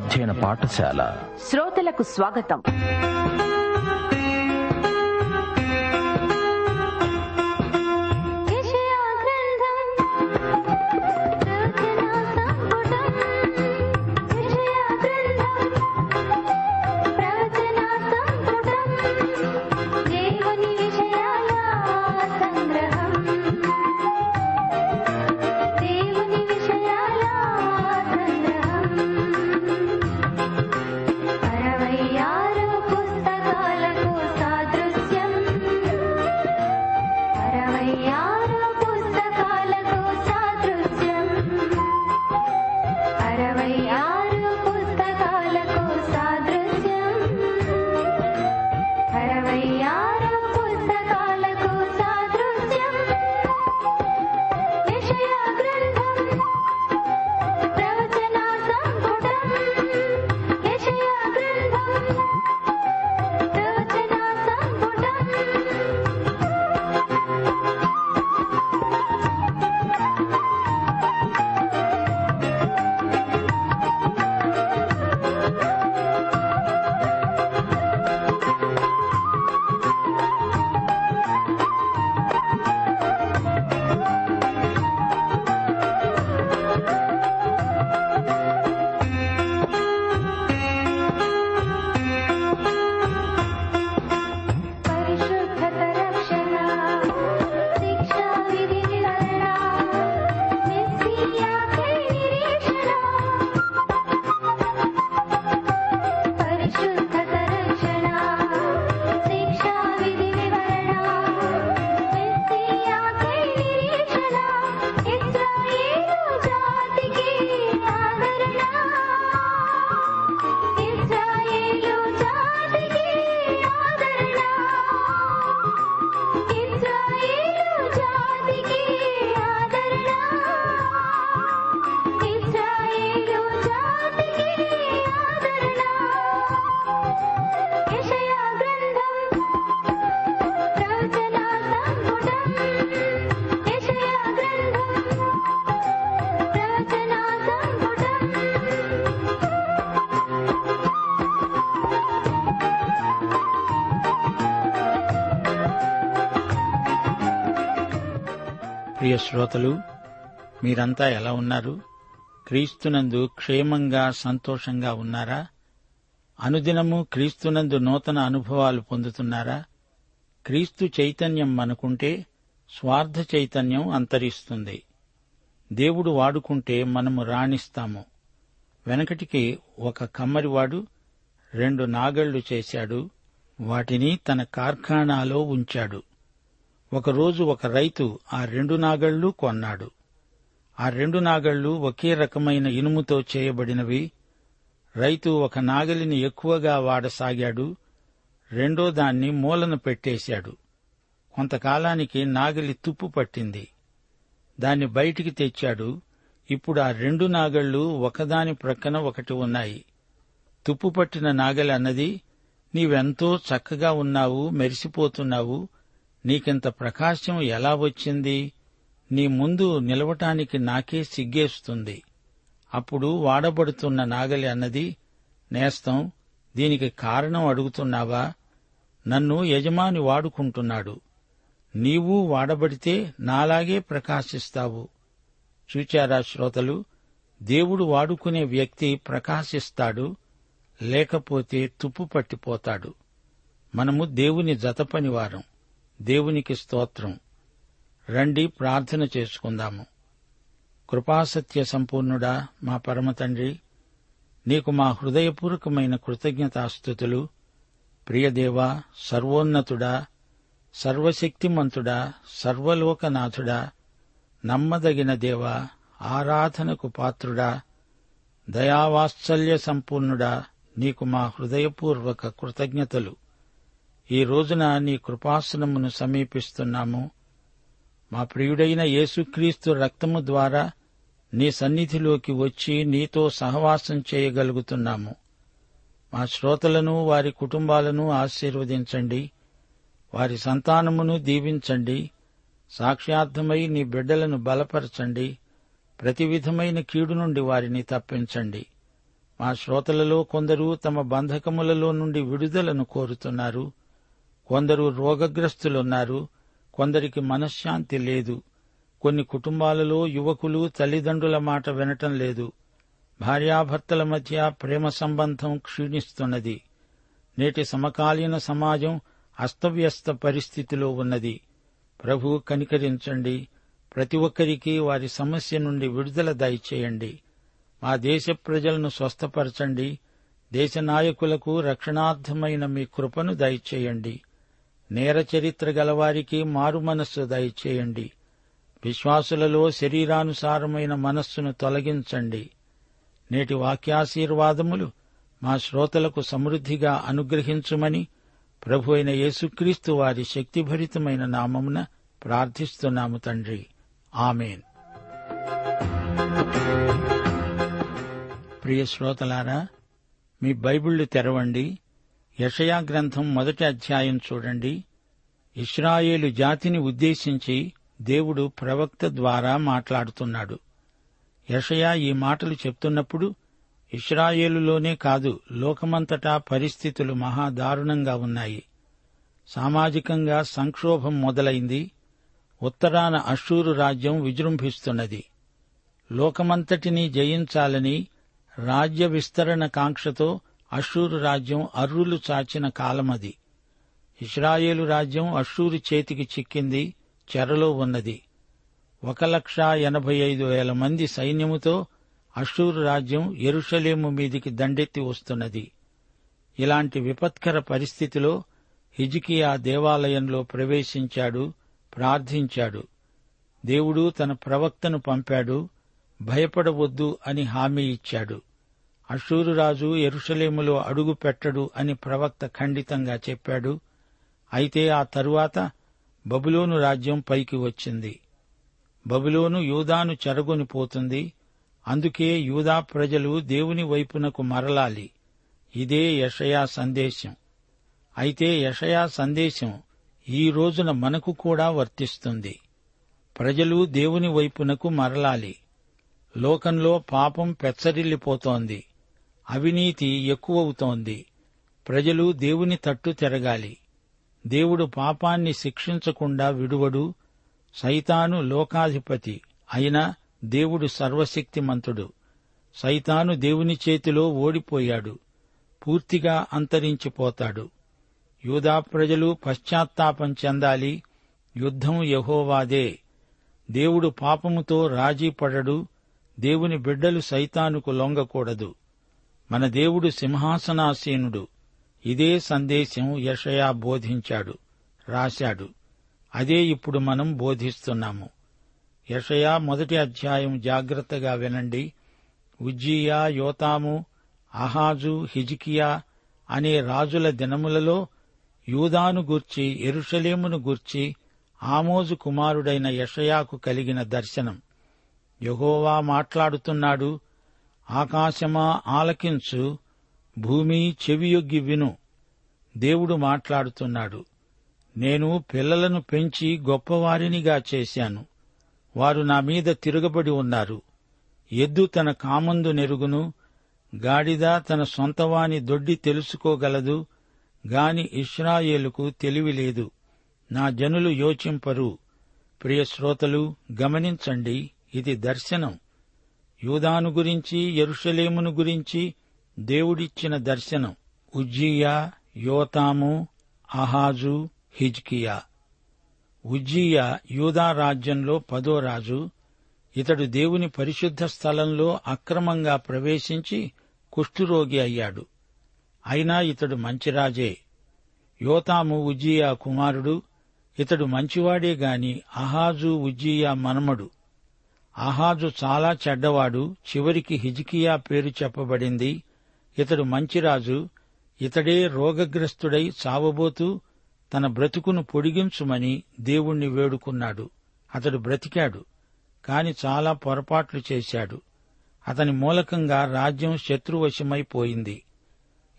అధ్యయన పాఠశాల. శ్రోతలకు స్వాగతం. ప్రియ శ్రోతలు మీరంతా ఎలా ఉన్నారు? క్రీస్తునందు క్షేమంగా సంతోషంగా ఉన్నారా? అనుదినము క్రీస్తునందు నూతన అనుభవాలు పొందుతున్నారా? క్రీస్తు చైతన్యం మనకుంటే స్వార్థ చైతన్యం అంతరిస్తుంది. దేవుడు వాడుకుంటే మనము రాణిస్తాము. వెనకటికి ఒక కమ్మరివాడు రెండు నాగళ్ళు చేశాడు. వాటిని తన కార్ఖానాలో ఉంచాడు. ఒకరోజు ఒక రైతు ఆ రెండు నాగళ్ళు కొన్నాడు. ఆ రెండు నాగళ్ళు ఒకే రకమైన ఇనుముతో చేయబడినవి. రైతు ఒక నాగలిని ఎక్కువగా వాడసాగాడు. రెండో దాన్ని మూలన పెట్టేశాడు. కొంతకాలానికి నాగలి తుప్పు పట్టింది. దాన్ని బయటికి తెచ్చాడు. ఇప్పుడు ఆ రెండు నాగళ్ళు ఒకదాని ప్రక్కన ఒకటి ఉన్నాయి. తుప్పు పట్టిన నాగలి అన్నది నీవెంతో చక్కగా ఉన్నావు మెరిసిపోతున్నావు నీకింత ప్రకాశం ఎలా వచ్చింది? నీ ముందు నిలవటానికి నాకే సిగ్గేస్తుంది. అప్పుడు వాడబడుతున్న నాగలి అన్నది నేస్తం దీనికి కారణం అడుగుతున్నావా? నన్ను యజమాని వాడుకుంటున్నాడు. నీవు వాడబడితే నాలాగే ప్రకాశిస్తావు. చూచారా శ్రోతలు దేవుడు వాడుకునే వ్యక్తి ప్రకాశిస్తాడు లేకపోతే తుప్పు పట్టిపోతాడు. మనము దేవుని జతపనివారం. దేవునికి స్తోత్రం. రండి ప్రార్థన చేసుకుందాము. కృపాసత్య సంపూర్ణుడా మా పరమతండ్రి నీకు మా హృదయపూర్వకమైన కృతజ్ఞతాస్థుతులు. ప్రియదేవా సర్వోన్నతుడా సర్వశక్తిమంతుడా సర్వలోకనాథుడా నమ్మదగిన దేవా ఆరాధనకు పాత్రుడా దయావాత్సల్య సంపూర్ణుడా నీకు మా హృదయపూర్వక కృతజ్ఞతలు. ఈ రోజున నీ కృపాసనమును సమీపిస్తున్నాము. మా ప్రియుడైన యేసుక్రీస్తు రక్తము ద్వారా నీ సన్నిధిలోకి వచ్చి నీతో సహవాసం చేయగలుగుతున్నాము. మా శ్రోతలను వారి కుటుంబాలను ఆశీర్వదించండి. వారి సంతానమును దీవించండి. సాక్ష్యార్థమై నీ బిడ్డలను బలపరచండి. ప్రతి విధమైన కీడు నుండి వారిని తప్పించండి. మా శ్రోతలలో కొందరు తమ బంధకములలో నుండి విడుదలను కోరుతున్నారు. కొందరు రోగగ్రస్తులున్నారు కొందరికి మనశ్శాంతి లేదు. కొన్ని కుటుంబాలలో యువకులు తల్లిదండ్రుల మాట వినటం లేదు. భార్యాభర్తల మధ్య ప్రేమ సంబంధం క్షీణిస్తున్నది. నేటి సమకాలీన సమాజం అస్తవ్యస్త పరిస్థితిలో ఉన్నది. ప్రభు కనికరించండి. ప్రతి ఒక్కరికి వారి సమస్య నుండి విడుదల దయచేయండి. మా దేశ ప్రజలను స్వస్థపరచండి. దేశ నాయకులకు రక్షణార్థమైన మీ కృపను దయచేయండి. నేర చరిత్ర గలవారికి మారు మనస్సు దయచేయండి. విశ్వాసులలో శరీరానుసారమైన మనస్సును తొలగించండి. నేటి వాక్యాశీర్వాదములు మా శ్రోతలకు సమృద్ధిగా అనుగ్రహించుమని ప్రభు అయిన యేసుక్రీస్తు వారి శక్తిభరితమైన నామమున ప్రార్థిస్తున్నాము తండ్రి. ఆమెన్. ప్రియ శ్రోతలారా మీ బైబిళ్ళు తెరవండి. యషయా గ్రంథం మొదటి అధ్యాయం చూడండి. ఇస్రాయేలు జాతిని ఉద్దేశించి దేవుడు ప్రవక్త ద్వారా మాట్లాడుతున్నాడు. యషయా ఈ మాటలు చెప్తున్నప్పుడు ఇస్రాయేలులోనే కాదు లోకమంతటా పరిస్థితులు మహాదారుణంగా ఉన్నాయి. సామాజికంగా సంక్షోభం మొదలైంది. ఉత్తరాన అషూరు రాజ్యం విజృంభిస్తున్నది. లోకమంతటినీ జయించాలని రాజ్య విస్తరణ కాంక్షతో అషూరు రాజ్యం అర్రులు చాచిన కాలమది. ఇస్రాయేలు రాజ్యం అషూరు చేతికి చిక్కింది చెరలో ఉన్నది. ఒక లక్ష ఎనభై ఐదు వేల మంది సైన్యముతో అషూరు రాజ్యం ఎరుషలేము మీదికి దండెత్తి వస్తున్నది. ఇలాంటి విపత్కర పరిస్థితిలో హిజికియా దేవాలయంలో ప్రవేశించాడు ప్రార్థించాడు. దేవుడు తన ప్రవక్తను పంపాడు భయపడవద్దు అని హామీ ఇచ్చాడు. అషూరురాజు ఎరుషలేములో అడుగు పెట్టడు అని ప్రవక్త ఖండితంగా చెప్పాడు. అయితే ఆ తరువాత బబులోను రాజ్యం పైకి వచ్చింది. బబులోను యూదాను చెరగొని పోతుంది. అందుకే యూదా ప్రజలు దేవుని వైపునకు మరలాలి. ఇదే యషయా సందేశం. అయితే యషయా సందేశం ఈ రోజున మనకు కూడా వర్తిస్తుంది. ప్రజలు దేవుని వైపునకు మరలాలి. లోకంలో పాపం పెచ్చరిల్లిపోతోంది. అవినీతి ఎక్కువవుతోంది. ప్రజలు దేవుని తట్టు తిరగాలి. దేవుడు పాపాన్ని శిక్షించకుండా విడువడు. సైతాను లోకాధిపతి అయినా దేవుడు సర్వశక్తిమంతుడు. సైతాను దేవుని చేతిలో ఓడిపోయాడు. పూర్తిగా అంతరించిపోతాడు. యూదా ప్రజలు పశ్చాత్తాపం చెందాలి. యుద్ధం యహోవాదే. దేవుడు పాపముతో రాజీపడడు దేవుని బిడ్డలు సైతానుకు లొంగకూడదు. మన దేవుడు సింహాసనాసీనుడు. ఇదే సందేశం యషయా బోధించాడు రాశాడు. అదే ఇప్పుడు మనం బోధిస్తున్నాము. యషయా మొదటి అధ్యాయం జాగ్రత్తగా వినండి. ఉజ్జియా యోతాము అహాజు హిజికియా అనే రాజుల దినములలో యూదాను గూర్చి ఎరుషలేమును గూర్చి ఆమోజు కుమారుడైన యషయాకు కలిగిన దర్శనం. యహోవా మాట్లాడుతున్నాడు ఆకాశమా ఆలకించు భూమి చెవియొగ్గి విను. దేవుడు మాట్లాడుతున్నాడు నేను పిల్లలను పెంచి గొప్పవారినిగా చేశాను. వారు నా మీద తిరగబడి ఉన్నారు. ఎద్దు తన కామందు నెరుగును గాడిద తన సొంతవాని దొడ్డి తెలుసుకోగలదు గాని ఇష్రాయేలుకు తెలివి లేదు. నా జనులు యోచింపరు. ప్రియ శ్రోతలు గమనించండి ఇది దర్శనం. యూదాను గురించి ఎరుషలేమును గురించి దేవుడిచ్చిన దర్శనం. ఉజ్జియా యోతాము అహాజు హిజ్కియా. ఉజ్జియా యూదా రాజ్యంలో పదో రాజు ఇతడు దేవుని పరిశుద్ధ స్థలంలో అక్రమంగా ప్రవేశించి కుష్ఠురోగి అయ్యాడు. అయినా ఇతడు మంచిరాజే యోతాము ఉజ్జియా కుమారుడు ఇతడు మంచివాడే గాని అహాజు ఉజ్జియా మనమడు. అహాజు చాలా చెడ్డవాడు. చివరికి హిజికియా పేరు చెప్పబడింది. ఇతడు మంచిరాజు. ఇతడే రోగగ్రస్తుడై చావబోతూ తన బ్రతుకును పొడిగించుమని దేవుణ్ణి వేడుకున్నాడు. అతడు బ్రతికాడు కాని చాలా పొరపాట్లు చేశాడు. అతని మూలకంగా రాజ్యం శత్రువశమైపోయింది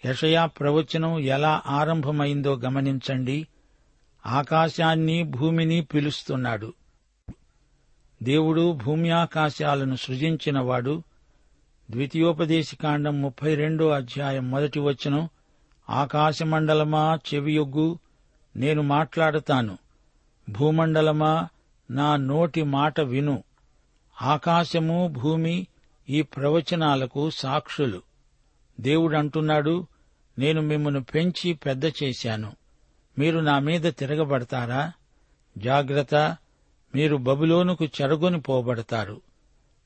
యషయా ప్రవచనం ఎలా ఆరంభమైందో గమనించండి. ఆకాశాన్ని భూమిని పిలుస్తున్నాడు. దేవుడు భూమ్యాకాశాలను సృజించినవాడు. ద్వితీయోపదేశకాండం ముప్పై రెండో అధ్యాయం మొదటి వచనం ఆకాశమండలమా చెవియొగ్గు నేను మాట్లాడతాను. భూమండలమా నా నోటి మాట విను. ఆకాశము భూమి ఈ ప్రవచనాలకు సాక్షులు. దేవుడంటున్నాడు నేను మిమ్మను పెంచి పెద్ద చేశాను. మీరు నా మీద తిరగబడతారా? జాగ్రత్త మీరు బబులోనుకు చెరగొని పోబడతారు.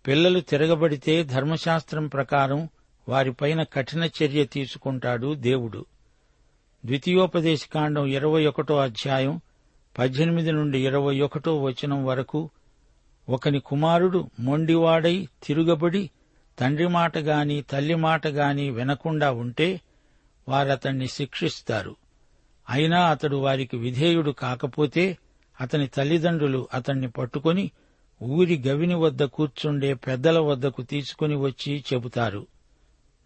పిల్లలు తిరగబడితే ధర్మశాస్త్రం ప్రకారం వారిపైన కఠిన చర్య తీసుకుంటాడు దేవుడు. ద్వితీయోపదేశకాండం ఇరవై ఒకటో అధ్యాయం పద్దెనిమిది నుండి ఇరవై ఒకటో వచనం వరకు ఒకని కుమారుడు మొండివాడై తిరుగబడి తండ్రి మాట గాని తల్లి మాట గాని వినకుండా ఉంటే వారతణ్ణి శిక్షిస్తారు. అయినా అతడు వారికి విధేయుడు కాకపోతే అతని తల్లిదండ్రులు అతణ్ణి పట్టుకొని ఊరి గవిని వద్ద కూర్చుండే పెద్దల వద్దకు తీసుకుని వచ్చి చెబుతారు.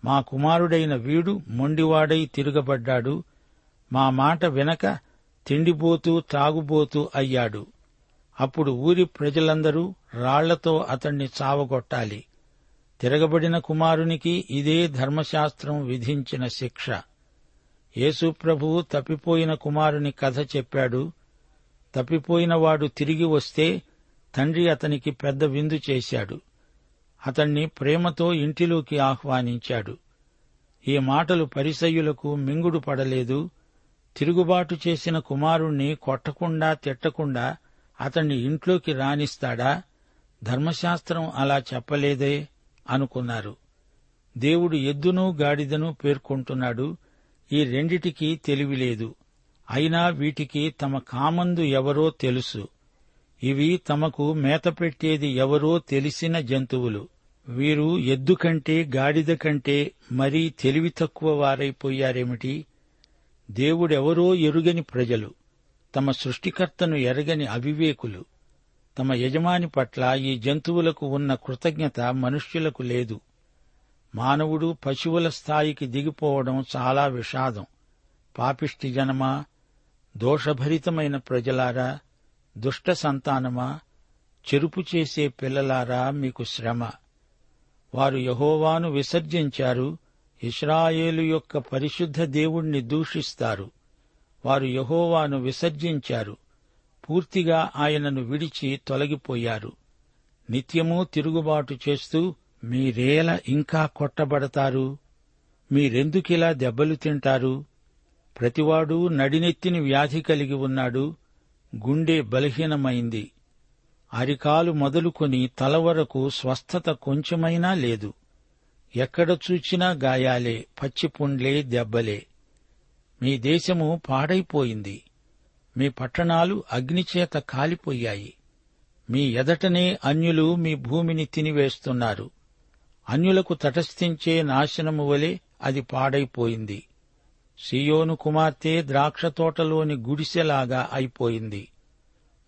మా కుమారుడైన వీడు మొండివాడై తిరగబడ్డాడు. మా మాట వినక తిండిపోతూ తాగుబోతూ అయ్యాడు. అప్పుడు ఊరి ప్రజలందరూ రాళ్ళతో అతణ్ణి చావగొట్టాలి. తిరగబడిన కుమారునికి ఇదే ధర్మశాస్త్రం విధించిన శిక్ష. యేసుప్రభువు తప్పిపోయిన కుమారుని కథ చెప్పాడు. తప్పిపోయినవాడు తిరిగి వస్తే తండ్రి అతనికి పెద్ద విందు చేశాడు. అతణ్ణి ప్రేమతో ఇంటిలోకి ఆహ్వానించాడు. ఈ మాటలు పరిసయ్యులకు మింగుడు పడలేదు. తిరుగుబాటు చేసిన కుమారుణ్ణి కొట్టకుండా తిట్టకుండా అతణ్ణి ఇంట్లోకి రాణిస్తాడా ధర్మశాస్త్రం అలా చెప్పలేదే అనుకున్నారు. దేవుడు ఎద్దును గాడిదను పేర్కొంటున్నాడు. ఈ రెండిటికీ తెలివిలేదు అయినా వీటికి తమ కామందు ఎవరో తెలుసు. ఇవి తమకు మేత పెట్టేది ఎవరో తెలిసిన జంతువులు. వీరు ఎద్దు కంటే గాడిద కంటే మరీ తెలివి తక్కువ వారైపోయారేమిటి? దేవుడెవరో ఎరుగని ప్రజలు. తమ సృష్టికర్తను ఎరగని అవివేకులు. తమ యజమాని పట్ల ఈ జంతువులకు ఉన్న కృతజ్ఞత మనుష్యులకు లేదు. మానవుడు పశువుల స్థాయికి దిగిపోవడం చాలా విషాదం. పాపిష్టి జనమా? దోషభరితమైన ప్రజలారా దుష్ట సంతానమా చెరుపు చేసే పిల్లలారా మీకు శ్రమ. వారు యహోవాను విసర్జించారు ఇస్రాయేలు యొక్క పరిశుద్ధ దేవుణ్ణి దూషిస్తారు. వారు యహోవాను విసర్జించారు పూర్తిగా ఆయనను విడిచి తొలగిపోయారు. నిత్యమూ తిరుగుబాటు చేస్తూ మీరేల ఇంకా కొట్టబడతారు? మీరెందుకిలా దెబ్బలు తింటారు? ప్రతివాడు నడినెత్తిని వ్యాధి కలిగి ఉన్నాడు. గుండె బలహీనమైంది. అరికాలు మొదలుకొని తల వరకు స్వస్థత కొంచెమైనా లేదు. ఎక్కడ చూచినా గాయాలే పచ్చిపుండ్లే దెబ్బలే. మీ దేశము పాడైపోయింది. మీ పట్టణాలు అగ్నిచేత కాలిపోయాయి. మీ ఎదటనే అన్యులు మీ భూమిని తినివేస్తున్నారు. అన్యులకు తటస్థించే నాశనము వలె అది పాడైపోయింది. సియోను కుమార్తె ద్రాక్ష తోటలోని గుడిసెలాగా అయిపోయింది.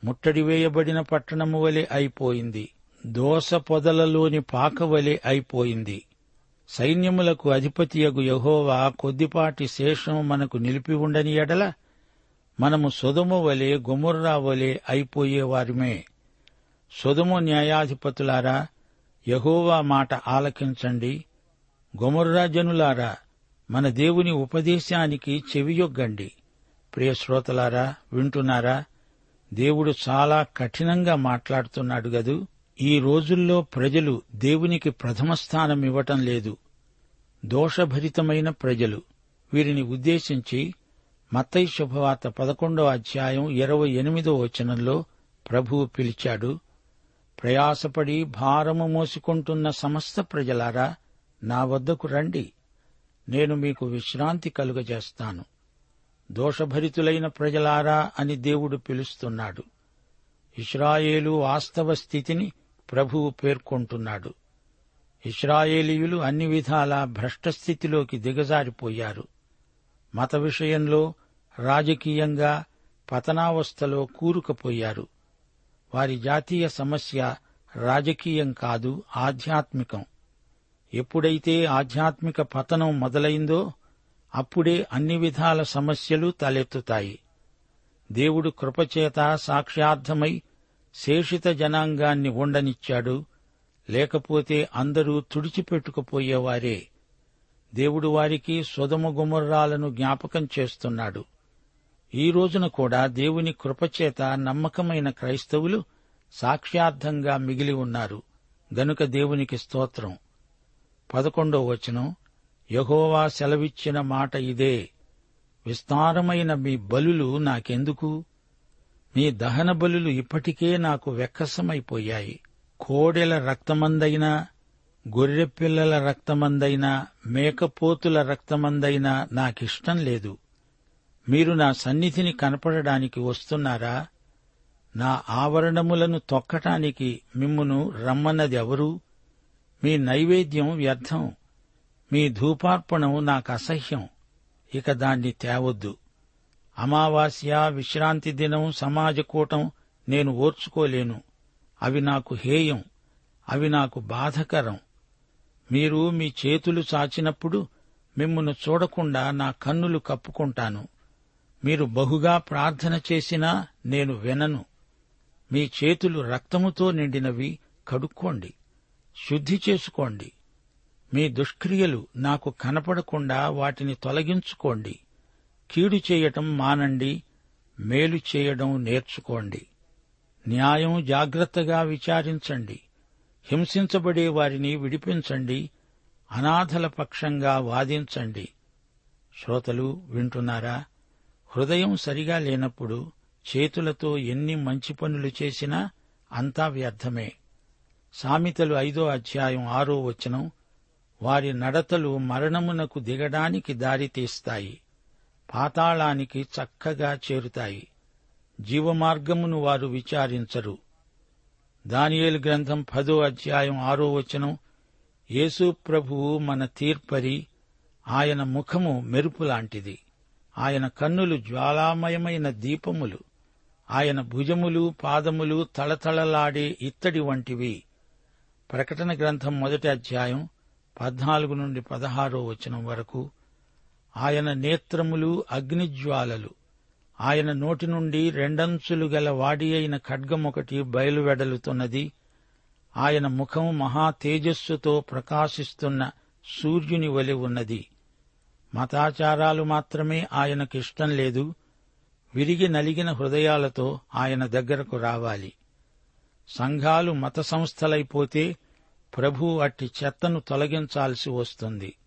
ముట్టడి వేయబడిన పట్టణము వలె అయిపోయింది. దోస పొదలలోని పాకవలె అయిపోయింది. సైన్యములకు అధిపతియగు యహోవా కొద్దిపాటి శేషం మనకు నిలిపి ఉండని ఎడల మనము సొదుము వలె గుముర్రా వలె అయిపోయేవారిమే. సొదుము న్యాయాధిపతులారా యహోవా మాట ఆలకించండి. గుముర్రా జనులారా మన దేవుని ఉపదేశానికి చెవియొగ్గండి ప్రియశ్రోతలారా వింటున్నారా? దేవుడు చాలా కఠినంగా మాట్లాడుతున్నాడు గదు. ఈ రోజుల్లో ప్రజలు దేవునికి ప్రథమ స్థానం ఇవ్వటం లేదు. దోషభరితమైన ప్రజలు. వీరిని ఉద్దేశించి మత్తై శుభవార్త పదకొండో అధ్యాయం ఇరవై ఎనిమిదో వచనంలో ప్రభువు పిలిచాడు ప్రయాసపడి భారము మోసుకుంటున్న సమస్త ప్రజలారా నా వద్దకు రండి. నేను మీకు విశ్రాంతి కలుగజేస్తాను. దోషభరితులైన ప్రజలారా అని దేవుడు పిలుస్తున్నాడు. ఇస్రాయేలు వాస్తవ స్థితిని ప్రభువు పేర్కొంటున్నాడు. ఇస్రాయేలీయులు అన్ని విధాలా భ్రష్టస్థితిలోకి దిగజారిపోయారు. మత విషయంలో రాజకీయంగా పతనావస్థలో కూరుకుపోయారు. వారి జాతీయ సమస్య రాజకీయం కాదు ఆధ్యాత్మికం. ఎప్పుడైతే ఆధ్యాత్మిక పతనం మొదలైందో అప్పుడే అన్ని విధాల సమస్యలు తలెత్తుతాయి. దేవుడు కృపచేత సాక్ష్యార్థమై శేషిత జనాంగాన్ని ఉండనిచ్చాడు. లేకపోతే అందరూ తుడిచిపెట్టుకుపోయేవారే. దేవుడు వారికి సుధమ గుమర్రాలను జ్ఞాపకం చేస్తున్నాడు. ఈ రోజున కూడా దేవుని కృపచేత నమ్మకమైన క్రైస్తవులు సాక్ష్యార్థంగా మిగిలి ఉన్నారు. గనుక దేవునికి స్తోత్రం. పదకొండో వచనం యహోవా సెలవిచ్చిన మాట ఇదే విస్తారమైన మీ బలులు నాకెందుకు? మీ దహన బలులు ఇప్పటికే నాకు వెక్కసమైపోయాయి కోడెల రక్తమందైనా గొర్రెపిల్లల రక్తమందైనా మేకపోతుల రక్తమందైనా నాకిష్టం లేదు. మీరు నా సన్నిధిని కనపడడానికి వస్తున్నారా? నా ఆవరణములను తొక్కటానికి మిమ్మును రమ్మన్నది ఎవరు మీ నైవేద్యం వ్యర్థం. మీ ధూపార్పణం నాకు అసహ్యం. ఇక దాన్ని తేవద్దు. అమావాస్య విశ్రాంతి దినం సమాజకూటం నేను ఓర్చుకోలేను. అవి నాకు హేయం. అవి నాకు బాధకరం. మీరు మీ చేతులు చాచినప్పుడు మిమ్మను చూడకుండా నా కన్నులు కప్పుకుంటాను. మీరు బహుగా ప్రార్థన చేసినా నేను వినను. మీ చేతులు రక్తముతో నిండినవి. కడుక్కోండి. శుద్ధి చేసుకోండి. మీ దుష్క్రియలు నాకు కనపడకుండా వాటిని తొలగించుకోండి. కీడు చేయటం మానండి మేలు చేయడం నేర్చుకోండి. న్యాయం జాగ్రత్తగా విచారించండి. హింసించబడే వారిని విడిపించండి. అనాథల పక్షంగా వాదించండి. శ్రోతలు వింటున్నారా? హృదయం సరిగా లేనప్పుడు చేతులతో ఎన్ని మంచి పనులు చేసినా అంతా వ్యర్థమే. సామెతలు ఐదో అధ్యాయం ఆరో వచనం వారి నడతలు మరణమునకు దిగడానికి దారితీస్తాయి పాతాళానికి చక్కగా చేరుతాయి. జీవమార్గమును వారు విచారించరు. దానియేలు గ్రంథం పదో అధ్యాయం ఆరో వచనం యేసు ప్రభువు మన తీర్పరి ఆయన ముఖము మెరుపులాంటిది. ఆయన కన్నులు జ్వాలామయమైన దీపములు. ఆయన భుజములు పాదములు తళతళలాడే ఇత్తడి వంటివి. ప్రకటన గ్రంథం మొదటి అధ్యాయం పద్నాలుగు నుండి పదహారో వచనం వరకు ఆయన నేత్రములు అగ్నిజ్వాలలు. ఆయన నోటి నుండి రెండంచులు గల వాడి అయిన ఖడ్గమొకటి బయలువెడలుతున్నది. ఆయన ముఖం మహా తేజస్సుతో ప్రకాశిస్తున్న సూర్యుని వలి ఉన్నది. మతాచారాలు మాత్రమే ఆయనకిష్టం లేదు. విరిగి నలిగిన హృదయాలతో ఆయన దగ్గరకు రావాలి. సంఘాలు మత సంస్థలైపోతే ప్రభు అట్టి చెత్తను తొలగించాల్సి వస్తుంది.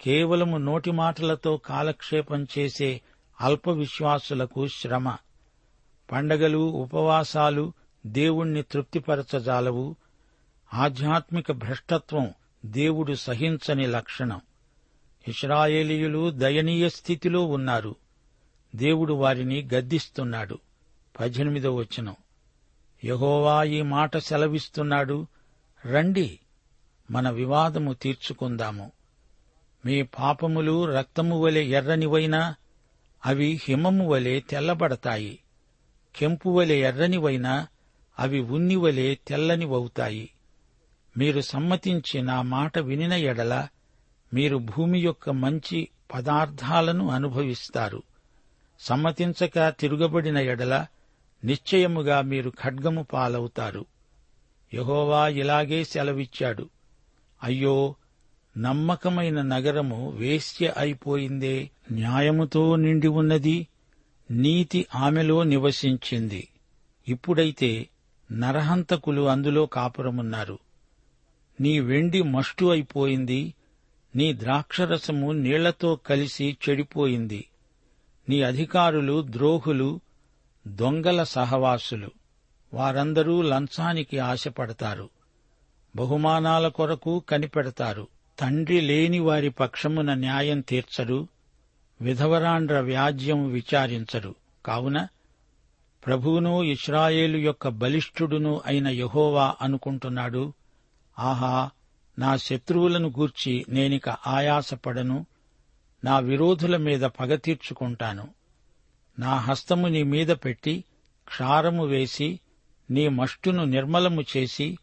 కేవలము నోటి మాటలతో కాలక్షేపం చేసే అల్ప విశ్వాసులకు శ్రమ. పండగలు ఉపవాసాలు దేవుణ్ణి తృప్తిపరచజాలవు. ఆధ్యాత్మిక భ్రష్టత్వం దేవుడు సహించని లక్షణం. ఇస్రాయేలీయులు దయనీయ స్థితిలో ఉన్నారు. దేవుడు వారిని గద్దిస్తున్నాడు. పద్దెనిమిదో వచనం. యహోవా ఈ మాట సెలవిస్తున్నాడు. రండి మన వివాదము తీర్చుకుందాము. మీ పాపములు రక్తము వలె ఎర్రనివైనా అవి హిమము వలె తెల్లబడతాయి. కెంపు వలె ఎర్రనివైనా అవి ఉన్ని వలె తెల్లనివవుతాయి. మీరు సమ్మతించి నా మాట వినిన ఎడల మీరు భూమి యొక్క మంచి పదార్థాలను అనుభవిస్తారు. సమ్మతించక తిరుగబడిన ఎడల నిశ్చయముగా మీరు ఖడ్గము పాలవుతారు. యహోవా ఇలాగే సెలవిచ్చాడు. అయ్యో నమ్మకమైన నగరము వేశ్య అయిపోయిందే న్యాయముతో నిండి ఉన్నది నీతి ఆమెలో నివసించింది. ఇప్పుడైతే నరహంతకులు అందులో కాపురమున్నారు. నీ వెండి మష్టు అయిపోయింది నీ ద్రాక్షరసము నీళ్ళతో కలిసి చెడిపోయింది. నీ అధికారులు ద్రోహులు దొంగల సహవాసులు. వారందరూ లంచానికి ఆశపడతారు. బహుమానాల కొరకు కనిపెడతారు. తండ్రి లేని వారి పక్షమున న్యాయం తీర్చరు. విధవరాండ్ర వ్యాజ్యం విచారించరు. కావున ప్రభువును ఇస్రాయేలు యొక్క బలిష్ఠుడును అయిన యహోవా అనుకుంటున్నాడు. ఆహా నా శత్రువులను గూర్చి నేనిక ఆయాసపడను. నా విరోధుల మీద పగ తీర్చుకుంటాను. నా హస్తము నీ మీద పెట్టి క్షారము వేసి నీ మష్టును నిర్మలము చేసి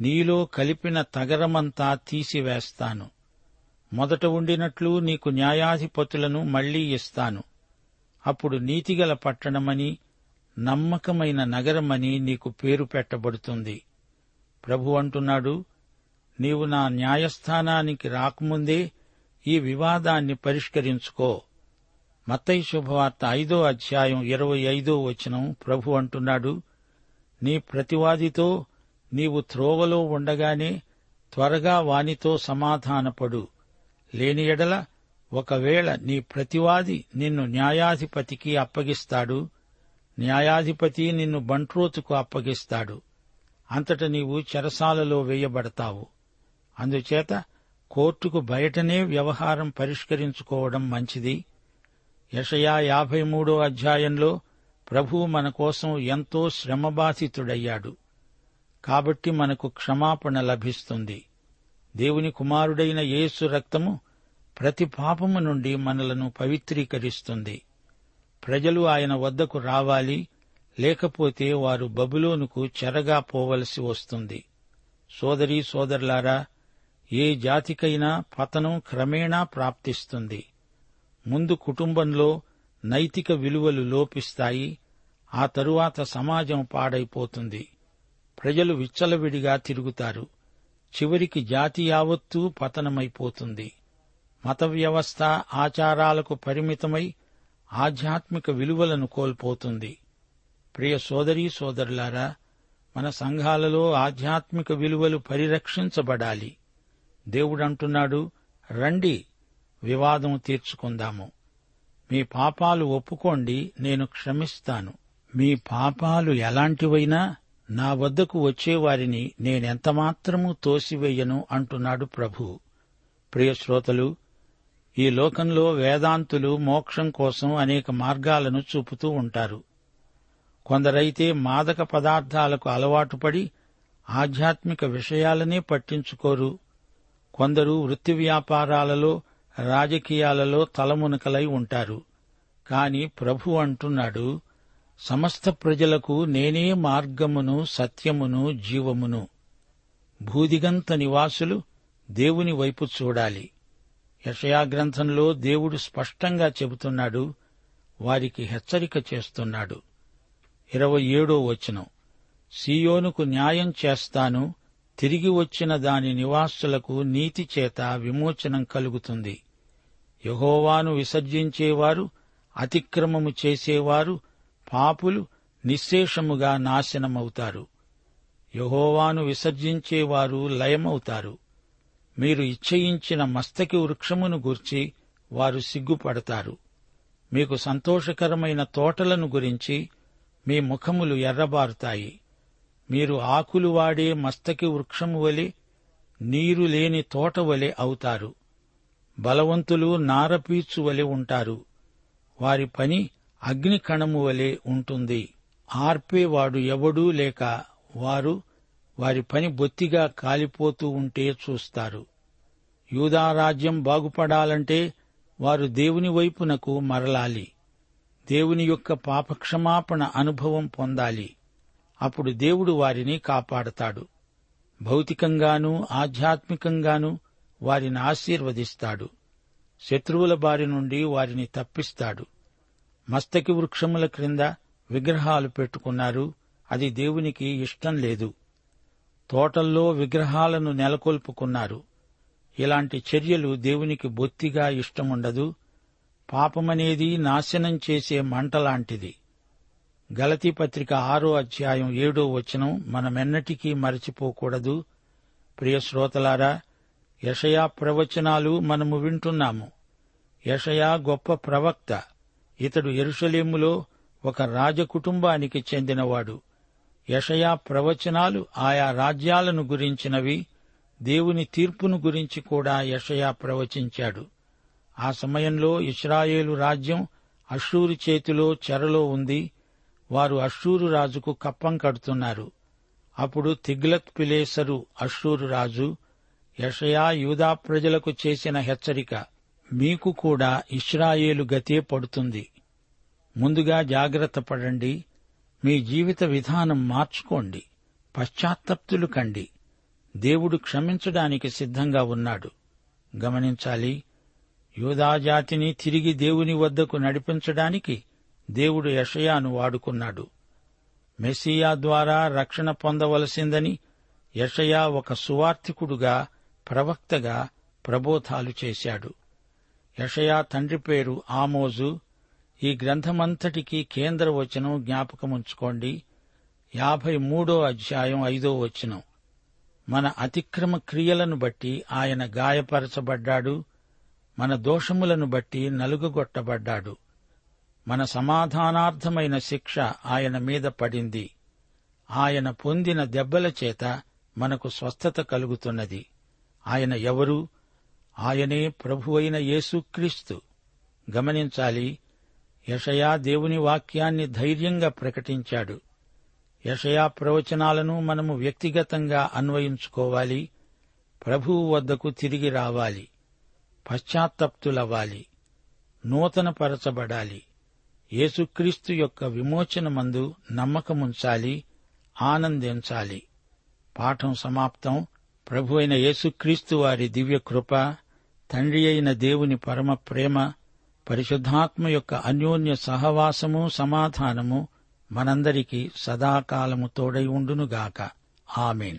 నీలో కలిపిన తగరమంతా తీసివేస్తాను. మొదట ఉండినట్లు నీకు న్యాయాధిపతులను మళ్ళీ ఇస్తాను. అప్పుడు నీతిగల పట్టణమని నమ్మకమైన నగరమని నీకు పేరు పెట్టబడుతుంది. ప్రభు అంటున్నాడు నీవు నా న్యాయస్థానానికి రాకముందే ఈ వివాదాన్ని పరిష్కరించుకో. మత్తయి శుభవార్త ఐదో అధ్యాయం ఇరవై ఐదో వచనం ప్రభు అంటున్నాడు నీ ప్రతివాదితో నీవు త్రోవలో ఉండగానే త్వరగా వానితో సమాధానపడు. లేని ఎడల ఒకవేళ నీ ప్రతివాది నిన్ను న్యాయాధిపతికి అప్పగిస్తాడు న్యాయాధిపతి నిన్ను బంట్రోతుకు అప్పగిస్తాడు. అంతట నీవు చెరసాలలో వేయబడతావు. అందుచేత కోర్టుకు బయటనే వ్యవహారం పరిష్కరించుకోవడం మంచిది. యషయా యాభై మూడో అధ్యాయంలో ప్రభువు మన కోసం ఎంతో శ్రమబాధితుడయ్యాడు. కాబట్టి మనకు క్షమాపణ లభిస్తుంది. దేవుని కుమారుడైన యేసు రక్తము ప్రతి పాపము నుండి మనలను పవిత్రీకరిస్తుంది. ప్రజలు ఆయన వద్దకు రావాలి లేకపోతే వారు బబులోనుకు చెరగా పోవలసి వస్తుంది. సోదరీ సోదరులారా ఏ జాతికైనా పతనం క్రమేణా ప్రాప్తిస్తుంది. ముందు కుటుంబంలో నైతిక విలువలు లోపిస్తాయి ఆ తరువాత సమాజం పాడైపోతుంది. ప్రజలు విచ్చలవిడిగా తిరుగుతారు. చివరికి జాతి యావత్తూ పతనమైపోతుంది. మత వ్యవస్థ ఆచారాలకు పరిమితమై ఆధ్యాత్మిక విలువలను కోల్పోతుంది. ప్రియ సోదరీ సోదరులారా మన సంఘాలలో ఆధ్యాత్మిక విలువలు పరిరక్షించబడాలి. దేవుడంటున్నాడు రండి వివాదం తీర్చుకుందాము. మీ పాపాలు ఒప్పుకోండి నేను క్షమిస్తాను. మీ పాపాలు ఎలాంటివైనా నా వద్దకు వచ్చేవారిని నేనెంతమాత్రమూ తోసివేయను అంటున్నాడు ప్రభు. ప్రియశ్రోతలు ఈ లోకంలో వేదాంతులు మోక్షం కోసం అనేక మార్గాలను చూపుతూ ఉంటారు. కొందరైతే మాదక పదార్థాలకు అలవాటుపడి ఆధ్యాత్మిక విషయాలనే పట్టించుకోరు. కొందరు వృత్తి వ్యాపారాలలో రాజకీయాలలో తలమునకలై ఉంటారు. కాని ప్రభు అంటున్నాడు సమస్త ప్రజలకు నేనే మార్గమును సత్యమును జీవమును. భూదిగంత నివాసులు దేవుని వైపు చూడాలి. యషయా గ్రంథంలో దేవుడు స్పష్టంగా చెబుతున్నాడు వారికి హెచ్చరిక చేస్తున్నాడు. ఇరవై ఏడో వచనం. సీయోనుకు న్యాయం చేస్తాను తిరిగి వచ్చిన దాని నివాసులకు నీతి చేత విమోచనం కలుగుతుంది. యహోవాను విసర్జించేవారు అతిక్రమము చేసేవారు పాపులు నిశ్శేషముగా నాశనమవుతారు. యహోవాను విసర్జించేవారు లయమవుతారు. మీరు ఇచ్చయించిన మస్తకి వృక్షమును గూర్చి వారు సిగ్గుపడతారు. మీకు సంతోషకరమైన తోటలను గురించి మీ ముఖములు ఎర్రబారుతాయి. మీరు ఆకులు వాడే మస్తకి వృక్షము వలె నీరు లేని తోట వలె అవుతారు. బలవంతులు నారపీచు వలె ఉంటారు. వారి పని అగ్ని కణము వలె ఉంటుంది. ఆర్పేవాడు ఎవడూ లేక వారు వారి పని బొత్తిగా కాలిపోతూ ఉంటే చూస్తారు. యూదారాజ్యం బాగుపడాలంటే వారు దేవుని వైపునకు మరలాలి. దేవుని యొక్క పాపక్షమాపణ అనుభవం పొందాలి. అప్పుడు దేవుడు వారిని కాపాడతాడు. భౌతికంగానూ ఆధ్యాత్మికంగానూ వారిని ఆశీర్వదిస్తాడు. శత్రువుల బారి నుండి వారిని తప్పిస్తాడు. మస్తకి వృక్షముల క్రింద విగ్రహాలు పెట్టుకున్నారు. అది దేవునికి ఇష్టం లేదు. తోటల్లో విగ్రహాలను నెలకొల్పుకున్నారు. ఇలాంటి చర్యలు దేవునికి బొత్తిగా ఇష్టముండదు. పాపమనేది నాశనం చేసే మంటలాంటిది గలతీ పత్రిక ఆరో అధ్యాయం ఏడో వచనం మనమెన్నటికీ మరచిపోకూడదు. ప్రియ శ్రోతలారా యషయా ప్రవచనాలు మనము వింటున్నాము. యషయా గొప్ప ప్రవక్త. ఇతడు ఎరుషలేములో ఒక రాజకుటుంబానికి చెందినవాడు. యషయా ప్రవచనాలు ఆయా రాజ్యాలను గురించినవి దేవుని తీర్పును గురించి కూడా యషయా ప్రవచించాడు. ఆ సమయంలో ఇస్రాయేలు రాజ్యం అషూరు చేతిలో చెరలో ఉంది. వారు అషూరు రాజుకు కప్పం కడుతున్నారు. అప్పుడు తిగ్లత్ పిలేసరు అషూరు రాజు యషయా యూదా ప్రజలకు చేసిన హెచ్చరిక. మీకు కూడా ఇస్రాయేలు గతే పడుతుంది. ముందుగా జాగ్రత్త పడండి. మీ జీవిత విధానం మార్చుకోండి. పశ్చాత్తప్తులు కండి. దేవుడు క్షమించడానికి సిద్ధంగా ఉన్నాడు. గమనించాలి. యూదాజాతిని తిరిగి దేవుని వద్దకు నడిపించడానికి దేవుడు యషయాను వాడుకున్నాడు. మెస్సియా ద్వారా రక్షణ పొందవలసిందని యషయా ఒక సువార్థికుడుగా ప్రవక్తగా ప్రబోధాలు చేశాడు. యషయా తండ్రి పేరు ఆమోజు. ఈ గ్రంథమంతటికి కేంద్ర వచనం జ్ఞాపకముంచుకోండి. యాభై మూడో అధ్యాయం ఐదో వచనం. మన అతిక్రమ క్రియలను బట్టి ఆయన గాయపరచబడ్డాడు. మన దోషములను బట్టి నలుగుగొట్టబడ్డాడు. మన సమాధానార్థమైన శిక్ష ఆయన మీద పడింది. ఆయన పొందిన దెబ్బల చేత మనకు స్వస్థత కలుగుతున్నది. ఆయన ఎవరు? ఆయనే ప్రభువైన యేసుక్రీస్తు గమనించాలి యషయా దేవుని వాక్యాన్ని ధైర్యంగా ప్రకటించాడు. యషయా ప్రవచనాలను మనము వ్యక్తిగతంగా అన్వయించుకోవాలి ప్రభువు వద్దకు తిరిగి రావాలి పశ్చాత్తప్తులవ్వాలి నూతనపరచబడాలి. యేసుక్రీస్తు యొక్క విమోచనమందు నమ్మకముంచాలి ఆనందించాలి. పాఠం సమాప్తం. ప్రభు అయిన యేసుక్రీస్తు వారి దివ్య కృప తండ్రి అయిన దేవుని పరమ ప్రేమ పరిశుద్ధాత్మ యొక్క అన్యోన్య సహవాసము సమాధానము మనందరికీ సదాకాలము తోడై ఉండునుగాక. ఆమెన్.